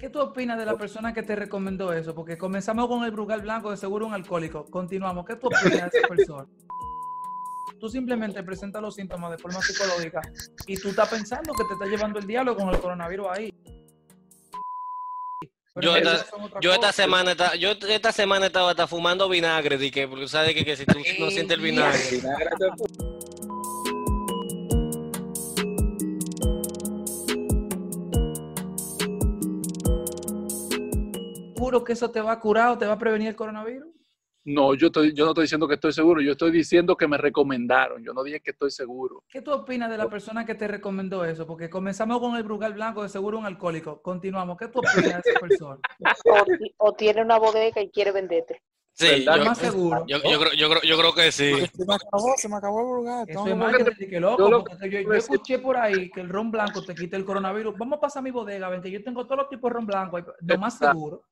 ¿Qué tú opinas de la persona que te recomendó eso? Porque comenzamos con el Brugal Blanco, de seguro un alcohólico. Continuamos. ¿Qué tú opinas de esa persona? Tú simplemente presentas los síntomas de forma psicológica y tú estás pensando que te está llevando el diablo con el coronavirus ahí. Yo esta, yo semana estaba, yo esta semana estaba hasta fumando vinagre, di que, porque sabes que, que si tú no sientes el vinagre. ¿Seguro que eso te va a curar o te va a prevenir el coronavirus? No, yo, estoy, yo no estoy diciendo que estoy seguro, yo estoy diciendo que me recomendaron, yo no dije que estoy seguro. ¿Qué tú opinas de la persona que te recomendó eso? Porque comenzamos con el Brugal Blanco, de seguro un alcohólico. Continuamos. ¿Qué tú opinas de esa persona? O, ti- o tiene una bodega y quiere venderte. Sí, yo, Más seguro. yo, yo creo, yo, creo, yo creo que sí. Se me acabó, se me acabó el lugar. Eso tengo es que más volver. que te loco, yo lo porque yo, escuché por ahí que el ron blanco te quita el coronavirus. Vamos a pasar a mi bodega, ven que yo tengo todos los tipos de ron blanco, lo más seguro.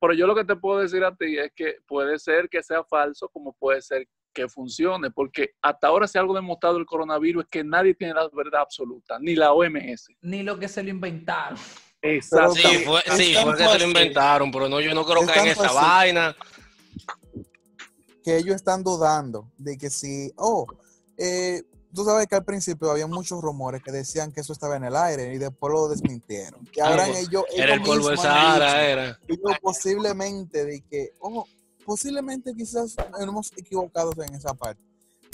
Pero yo lo que te puedo decir a ti es que puede ser que sea falso, como puede ser que funcione, porque hasta ahora si algo demostrado del coronavirus es que nadie tiene la verdad absoluta, ni la OMS. Ni lo que se lo inventaron. Exacto. Sí, fue, sí, fue que se lo inventaron, pero no, yo no creo que en esa así. vaina. que ellos están dudando de que si, oh, eh, tú sabes que al principio había muchos rumores que decían que eso estaba en el aire y después lo desmintieron. Que Ah, ahora pues, ellos, Era el ellos polvo Sahara, era. posiblemente de que, oh, posiblemente quizás hemos equivocado en esa parte.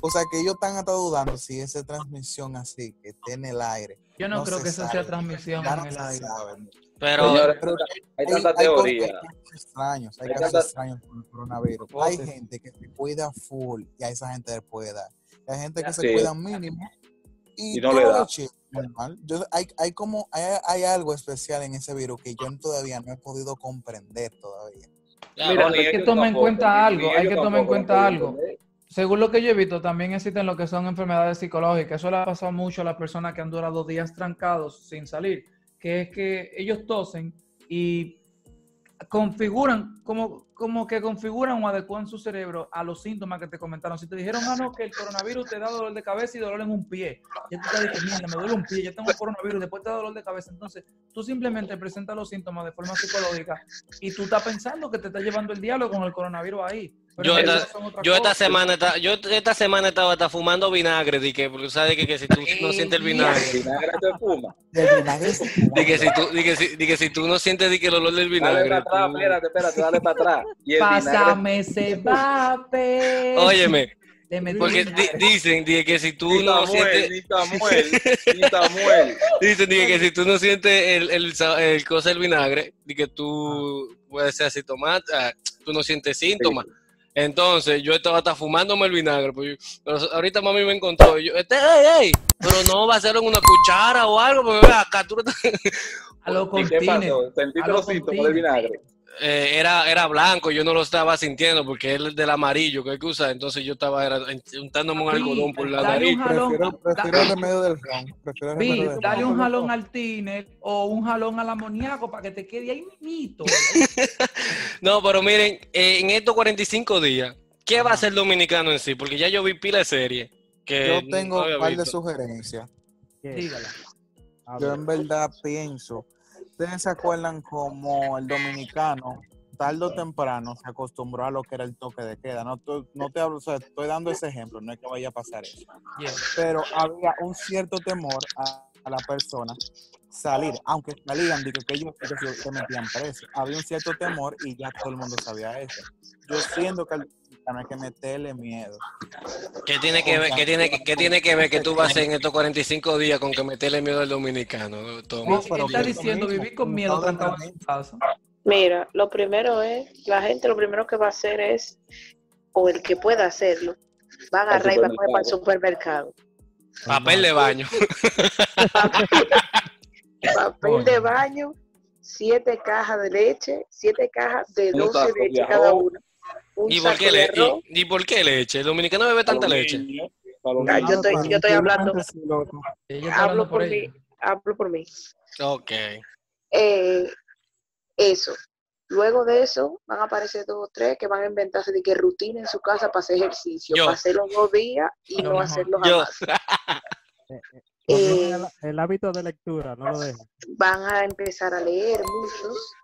O sea que ellos están hasta dudando si esa transmisión así, que esté en el aire. Yo no, No creo que esa sea transmisión Ya en no el aire. sabe. Pero, hay hay, tanta hay cosas- hay teoría. casos extraños, hay Hay casos tanta- extraños con el coronavirus. Hay gente que se cuida full y a esa gente le puede dar. Hay gente que se Sí. cuida mínimo y, Y no le da. normal. Yo- hay, hay como hay, hay algo especial en ese virus que yo todavía no he podido comprender todavía. ya, Mira, hay que tomar en cuenta algo, hay que tomar en cuenta algo. Según lo que yo he visto, también existen lo que son enfermedades psicológicas. Eso le ha pasado mucho a las personas que han durado días trancados sin salir, que es que ellos tosen y configuran, como, como que configuran o adecuan su cerebro a los síntomas que te comentaron. Si te dijeron, ah, que el coronavirus te da dolor de cabeza y dolor en un pie, ya tú te dices, mierda, me duele un pie, ya tengo coronavirus, después te da dolor de cabeza. Entonces, tú simplemente presentas los síntomas de forma psicológica y tú estás pensando que te está llevando el diablo con el coronavirus ahí. Yo esta- Yo esta semana estaba, yo esta semana estaba hasta fumando vinagre, di que, porque sabes que, que si tú no sientes el vinagre, Vinagre de fuma. El vinagre se fuma. di que si tú, di que si, di que si tú no sientes di que el olor del Dale para vinagre, atrás, tú- espérate, espérate, dale para atrás. Y el vinagre Pásame ese vape. óyeme, porque vinagre. di- dicen di que si tú Ni no Samuel, sientes, ni Samuel, ni Samuel. dicen di que si tú no sientes el, el, el cosa del vinagre, di que tú puedes ser asintomático, ah, tú no sientes síntomas. Entonces, yo estaba hasta fumándome el vinagre. Pues, yo- pero ahorita mami me encontró. Y yo, este, ey, ey, pero no va a ser en una cuchara o algo, porque acá tú A lo ¿Y qué pasó? ¿Sentiste A lo los síntomas contines. del vinagre? Eh, era, era blanco, yo no lo estaba sintiendo porque es el del amarillo que hay que usar. Entonces yo estaba era, untándome un algodón por la dale nariz. Prefiero, prefiero el remedio del ron. Prefiero remedio del dale ron. un jalón al tiner o un jalón al amoníaco para que te quede ahí mito. No, pero miren, eh, en estos 45 días, ¿qué va a hacer el dominicano en sí? Porque ya yo vi pila de serie. Que Yo no tengo había un par de visto. sugerencias. Dígala. Yo en verdad pienso, ustedes se acuerdan como el dominicano, tarde o temprano, se acostumbró a lo que era el toque de queda. No, no te hablo, o sea, estoy dando ese ejemplo, no es que vaya a pasar eso. Yeah. Pero había un cierto temor a, a la persona salir, aunque salían, digo que ellos se, metían presos. Había un cierto temor y ya todo el mundo sabía eso. Yo siento que hay que meterle miedo. ¿Qué tiene que ver, qué tiene, que- qué tiene que ver que tú vas a hacer en estos 45 días con que meterle miedo al dominicano? No, pero está por eso diciendo vivir con miedo casa. Mira, lo primero es, la gente lo primero que va a hacer es, o el que pueda hacerlo, va a agarrar y va a coger para el supermercado. Papel de baño. Papel de baño, siete cajas de leche, siete cajas de Un 12 saco de leche cada una. ¿Y por, qué le, y, y por qué leche? ¿El dominicano bebe tanta los leche? los Ah, yo estoy- yo estoy hablando- Hablo por mí, hablo por mí. Ok. Eh, eso. Luego de eso van a aparecer dos o tres que van a inventarse de que rutina en su casa para hacer ejercicio, Yo. para hacerlo dos días y no mejor. hacerlo Yo. jamás. Eh, el, el hábito de lectura, no lo dejes. van a empezar a leer muchos.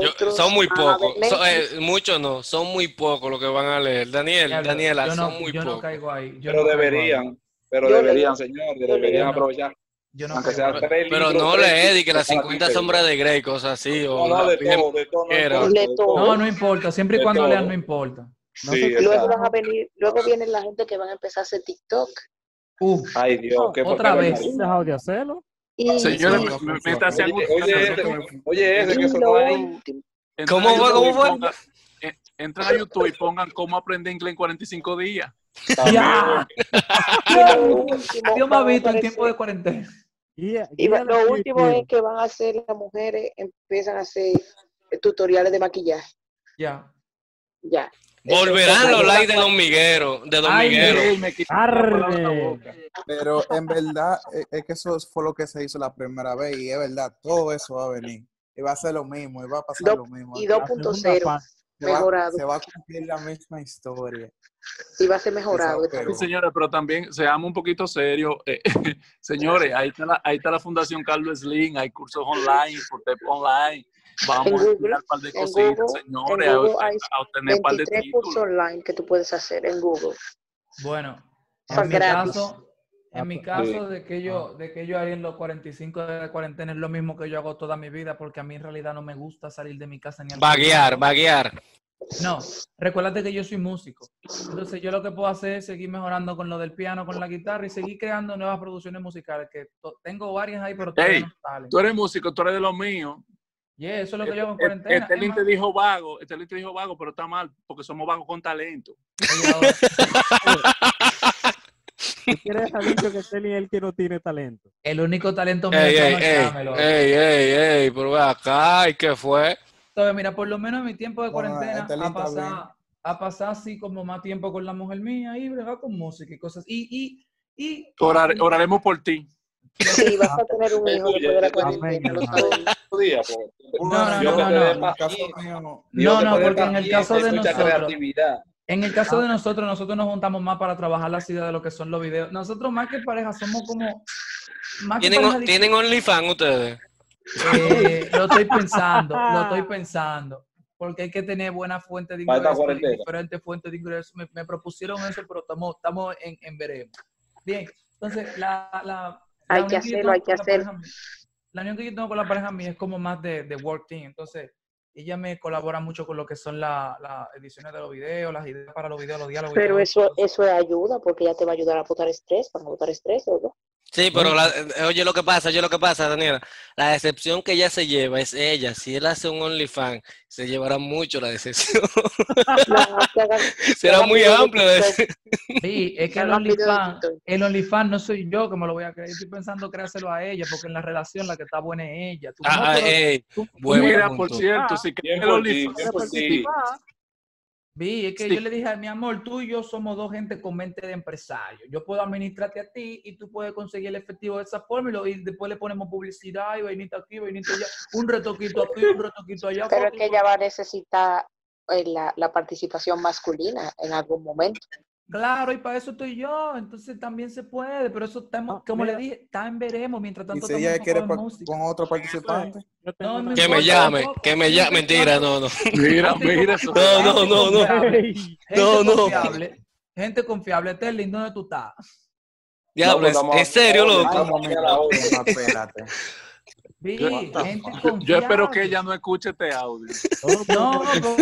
Yo- son muy van a pocos. eh, muchos no, son muy pocos los que van a leer. Daniel, Diablo, Daniela, yo no, son muy yo no pocos. caigo ahí. yo Pero no caigo ahí. deberían, pero Yo deberían, Yo deberían aprovechar. Yo no Aunque sea Pero libros, no lees y que las para 50 ti, sombras de Grey, cosas así. O No, de todo, de todo. no De todo. No, no importa. Siempre y cuando lean, no importa. No Sí. Luego van a venir, luego viene la gente que van a empezar a hacer TikTok. Uf, Ay, Dios, qué Otra vez. han dejado de hacerlo. Y, no me- Oye, oye, ese- oye, ese que y eso lo no hay. último, Entran ¿Cómo fue? ¿Cómo fue? en- Entran a YouTube y pongan cómo aprender inglés en 45 días. ya. Dios me van ha a visto en aparecer- tiempo de cuarentena. Y lo último es que van a hacer las mujeres, empiezan a hacer tutoriales de maquillaje. Ya. Ya. Volverán los likes de Don Miguero. De Don Ay, me. Pero en verdad es, es que eso fue lo que se hizo la primera vez y es verdad, todo eso va a venir. Y va a ser lo mismo, y va a pasar Do- lo mismo. Y La 2.0 segunda parte. se, va, mejorado. se va a cumplir la misma historia. y va a ser mejorado. Sí, señores, pero también seamos un poquito serios. Eh, señores, ahí está, la, ahí está la Fundación Carlos Slim, hay cursos online, Fortep online. Vamos En a Google, estudiar un par de en cositas, Google, señores, a, Google obtener un par de 23 cursos títulos. online que tú puedes hacer en Google. Bueno, en mi caso, en Ah, mi pues, caso de que yo, de que yo haría en los 45 de la cuarentena es lo mismo que yo hago toda mi vida porque a mí en realidad no me gusta salir de mi casa ni al Vaguear, vaguear. No, recuérdate que yo soy músico. Entonces yo lo que puedo hacer es seguir mejorando con lo del piano, con la guitarra y seguir creando nuevas producciones musicales que tengo varias ahí, pero todavía Ey, no salen. Tú eres músico, tú eres de los míos. Yeah, eso es lo que yo hago en Este- cuarentena. Estelín Es te dijo vago, Estelín te dijo vago, pero está mal, porque somos vagos con talento. ¿Tú quieres haber dicho que Telly es el que no tiene talento? el único talento mío Ey, es ey, no ey, ey, ey, ey, pero ve acá, ¿y qué fue? Entonces, mira, por lo menos en mi tiempo de Bueno, cuarentena este a lindo pasar, a pasar así como más tiempo con la mujer mía y bregar con música y cosas. Y, y, y Orar- oraremos por ti. Sí, vas a tener un hijo después de la cuarentena, lo sabemos. No, no, no, en no. el caso mío, No, no, porque en el caso de nosotros, en el caso de nosotros, nosotros nos juntamos más para trabajar las ideas de lo que son los videos. Nosotros más que pareja somos como más que ¿Tienen, ¿tienen OnlyFans ustedes? Eh, lo estoy pensando, lo estoy pensando. Porque hay que tener buena fuente de ingresos, diferentes fuentes de ingresos. Me, me propusieron eso, pero estamos, estamos en, en veremos. Bien, entonces la, la, Hay la que hacerlo, hay que la hacerlo. pareja La unión que yo tengo con la pareja mía es como más de, de work team. Entonces, ella me colabora mucho con lo que son la- las ediciones de los videos, las ideas para los videos, los diálogos. Pero eso, eso es ayuda porque ya te va a ayudar a botar estrés, para botar estrés, ¿no? Sí, pero la- eh, oye lo que pasa, oye lo que pasa, Daniela. La decepción que ella se lleva es ella. Si él hace un OnlyFans, se llevará mucho la decepción. No, Será muy dece- Sí, es que el OnlyFans, el OnlyFans no soy yo que me lo voy a creer. Estoy pensando creárselo a ella, porque en la relación la que está buena es ella. Tú no Ah, ah, puedes- ey, tú- buen Mira, punto. por cierto, si Bien quieres el OnlyFans. Vi, es que Sí. yo le dije a mi amor, tú y yo somos dos gente con mente de empresario. Yo puedo administrarte a ti y tú puedes conseguir el efectivo de esa forma y, lo- y después le ponemos publicidad y vainita aquí, vainita allá, un retoquito aquí, un retoquito allá. Pero es que ella va a necesitar eh, la, la participación masculina en algún momento. Claro, y para eso estoy yo, entonces también se puede, pero eso estamos, Ah, como mira. le dije, está en veremos, mientras y tanto si estamos ella quiere con otro participante, No, me Que me llame, que me llame. y Mentira, no, no. mira, mira. No, no, no, no. confiable, Ey, Gente No, no. confiable, gente confiable, Terlin, ¿dónde tú estás? Diablo, pues, ¿es- ¿en serio, loco? No, espérate. Yo- gente Yo, confiable. yo espero que ella no escuche este audio. No, porque- no,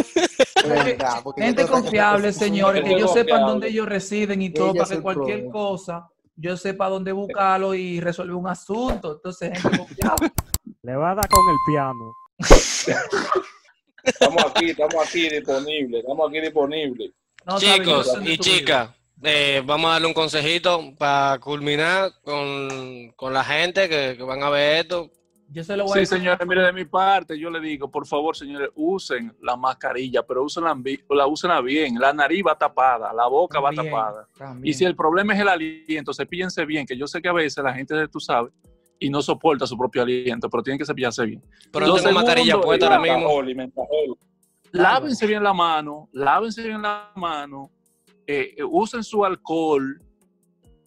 Verdad, porque gente confiable, señores, que ellos sepan dónde ellos residen y todo, ella para que cualquier problema. cosa yo sepa dónde buscarlo y resolver un asunto. Entonces, gente confiable. Le va a dar con el piano. Estamos aquí, estamos aquí disponibles, estamos aquí disponibles. No Chicos y chicas, eh, vamos a darle un consejito para culminar con, con la gente que, que van a ver esto. Yo se lo voy a Sí, decir. señores, mire, de mi parte, yo le digo, por favor, señores, usen la mascarilla, pero úsenla, bi- la úsenla bien. La nariz va tapada, la boca va tapada. también. Y si el problema es el aliento, cepíllense bien, que yo sé que a veces la gente, tú sabes, y no soporta su propio aliento, pero tienen que cepillarse bien. Pero no tengo mascarilla puesta ahora mismo. Mentajol y mentajol. Lávense bien la mano, lávense bien la mano, eh, eh, usen su alcohol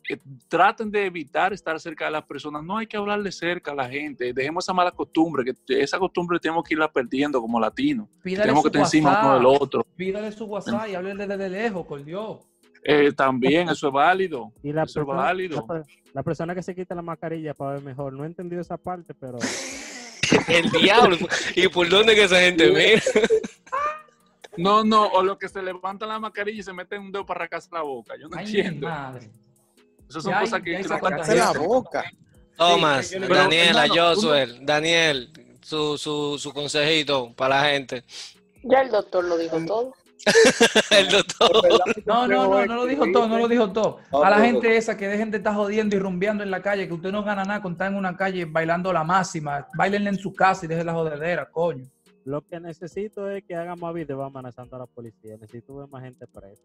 eh, traten de evitar estar cerca de las personas. No hay que hablarle cerca a la gente. Dejemos esa mala costumbre, que esa costumbre tenemos que irla perdiendo como latinos. Tenemos que estar encima uno del otro. Pídale su WhatsApp y háblele desde lejos, por Dios. Eh, también, eso es válido. Y la Eso es persona, válido. la per- la persona que se quita la mascarilla para ver mejor. No he entendido esa parte, pero El diablo. ¿Y por dónde que esa gente mira? No, no, o los que se levantan la mascarilla y se meten un dedo para arrancarse la boca. Yo no Ay, mi entiendo. madre. Esas son Ya cosas que, hay que la Pero- boca. Tomás, yo le- Pero, Daniela, no- Josuel, Daniel, su, su, su consejito para la gente. Ya el doctor lo dijo todo. El doctor. No, no, no, no lo dijo todo, no lo dijo todo. A la gente esa que dejen de estar jodiendo y rumbeando en la calle, que usted no gana nada con estar en una calle bailando la máxima. Bailen en su casa y dejen la jodedera, coño. lo que necesito es que hagan más videos amenazando a la policía. Necesito ver más gente presa.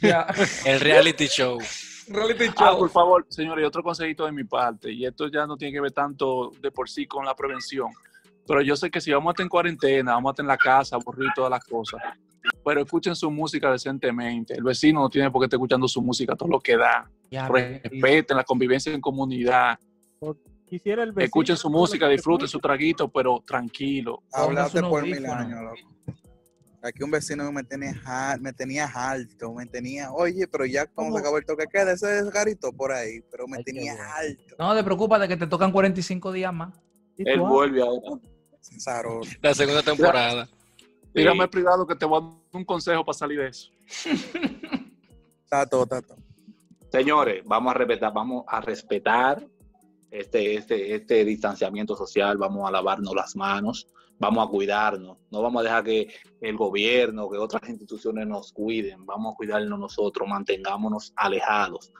Ya. El reality show. Reality Ah, por favor, señores, y otro consejito de mi parte, y esto ya no tiene que ver tanto de por sí con la prevención, pero yo sé que si vamos a estar en cuarentena, vamos a estar en la casa, aburrir todas las cosas, pero escuchen su música decentemente. El vecino no tiene por qué estar escuchando su música, todo lo que da. Ya, Respeten la convivencia en comunidad, Quisiera el vecino escuchen su música, disfruten su traguito, pero tranquilo. Hablaste por mil años, loco. Aquí un vecino me tenía, me tenía alto, me tenía, oye, pero ya cuando ¿Cómo? se acabó el toque queda, ese es garito por ahí, pero me Ay, tenía alto. No te preocupes de que te tocan 45 días más. ¿Y Él ah? vuelve ahora. Cesaro. La segunda temporada. Dígame privado que te voy a dar un consejo para salir de eso. Tato, tato. Señores, vamos a respetar, vamos a respetar este, este, este distanciamiento social, vamos a lavarnos las manos, vamos a cuidarnos, no vamos a dejar que el gobierno, que otras instituciones nos cuiden, vamos a cuidarnos nosotros, mantengámonos alejados.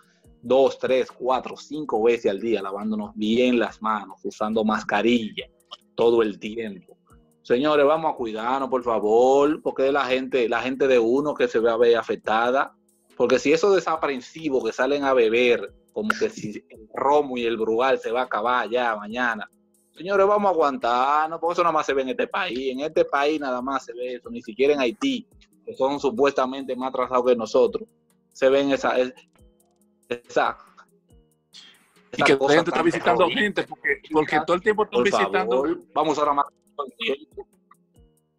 Dos, tres, cuatro, cinco veces al día lavándonos bien las manos, usando mascarilla todo el tiempo. Señores, vamos a cuidarnos, por favor, porque la gente, la gente de uno que se ve afectada. Porque si esos desaprensivos que salen a beber, como que si el romo y el brugal se va a acabar ya mañana. Señores, vamos a aguantarnos, porque eso nada más se ve en este país. En este país nada más se ve eso, ni siquiera en Haití, que son supuestamente más atrasados que nosotros. Se ven esa. esa, esa Y que la gente está tan visitando gente, porque, porque todo el tiempo están Por visitando. favor, vamos ahora más.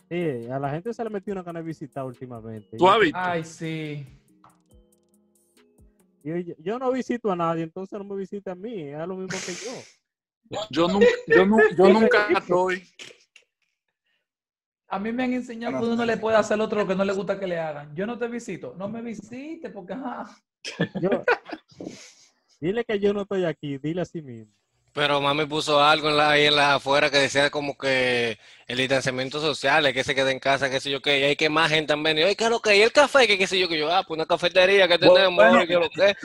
Sí, a la gente se le metió una gana de visitar últimamente. ¿Tú has visto? Ay, sí. Yo, no visito a nadie, entonces no me visita a mí. Es lo mismo que yo. Yo nunca, yo, yo nunca estoy. A mí me han enseñado que No. uno le puede hacer al otro lo que no le gusta que le hagan. Yo no te visito. No me visite porque, ajá. Yo- dile que yo no estoy aquí, dile así mismo. Pero mami puso algo en la, ahí en la afuera que decía como que el distanciamiento social, es que se quede en casa, qué sé yo qué, y hay que más gente han venido. Ay, ¿qué es lo que? ¿Y el café? ¿Qué, qué sé yo? Que yo, ah, pues una cafetería que tenemos, Bueno. ¿qué es lo que?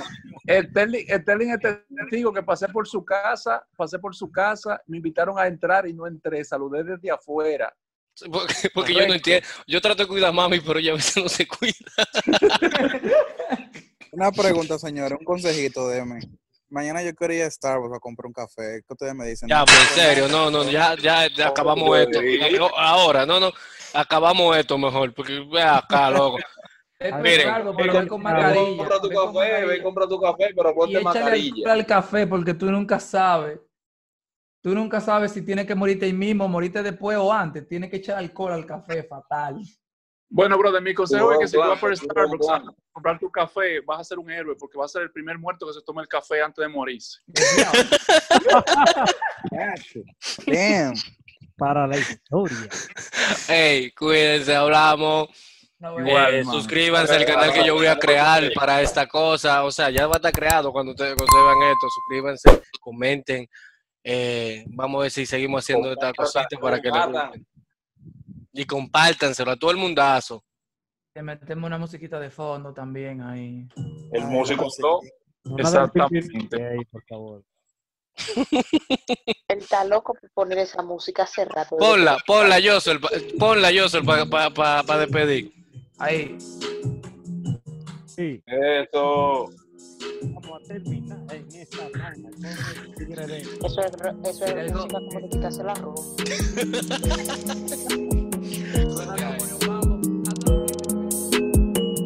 Sterling, es testigo que pasé por su casa, pasé por su casa, me invitaron a entrar y no entré, saludé desde afuera. Porque, porque yo no entiendo. Yo trato de cuidar a mami, pero ella a veces no se cuida. Una pregunta, señores, un consejito, déme. Mañana yo quería ir a Starbucks a comprar un café. ¿Qué ustedes me dicen? Ya, pues en serio, no, no, ya, ya, ya acabamos esto. Ahora, no, no, acabamos esto mejor, porque ve acá, loco. Es Miren, algo, pero Ve ve con mascarilla. compra tu café, ve compra tu café, pero ponte mascarilla. al café porque tú nunca sabes. Tú nunca sabes si tienes que morirte ahí mismo, morirte después o antes. Tienes que echar alcohol al café, fatal. Bueno, brother, mi consejo es que si tú vas por Starbucks a comprar tu café, vas a ser un héroe porque vas a ser el primer muerto que se tome el café antes de morirse. Damn. Para la historia. Hey, cuídense, hablamos. No, Eh, suscríbanse al canal que yo voy a crear para esta cosa. O sea, ya va a estar creado cuando ustedes, cuando ustedes vean esto. Suscríbanse, comenten. Eh, vamos a ver si seguimos haciendo esta cosita para que les guste. Y compártanselo a todo el mundazo. Te metemos una musiquita de fondo también ahí. El Ay, músico no. Exactamente. Ey, por favor. Él está loco por poner esa música hace rato. Ponla, ponla, Josel, pa- ponla, Josel, para despedir. Ahí. Sí, Eso. vamos a terminar en esta Eso es, eso es Algo- música como de quitarse la ropa. Cause I know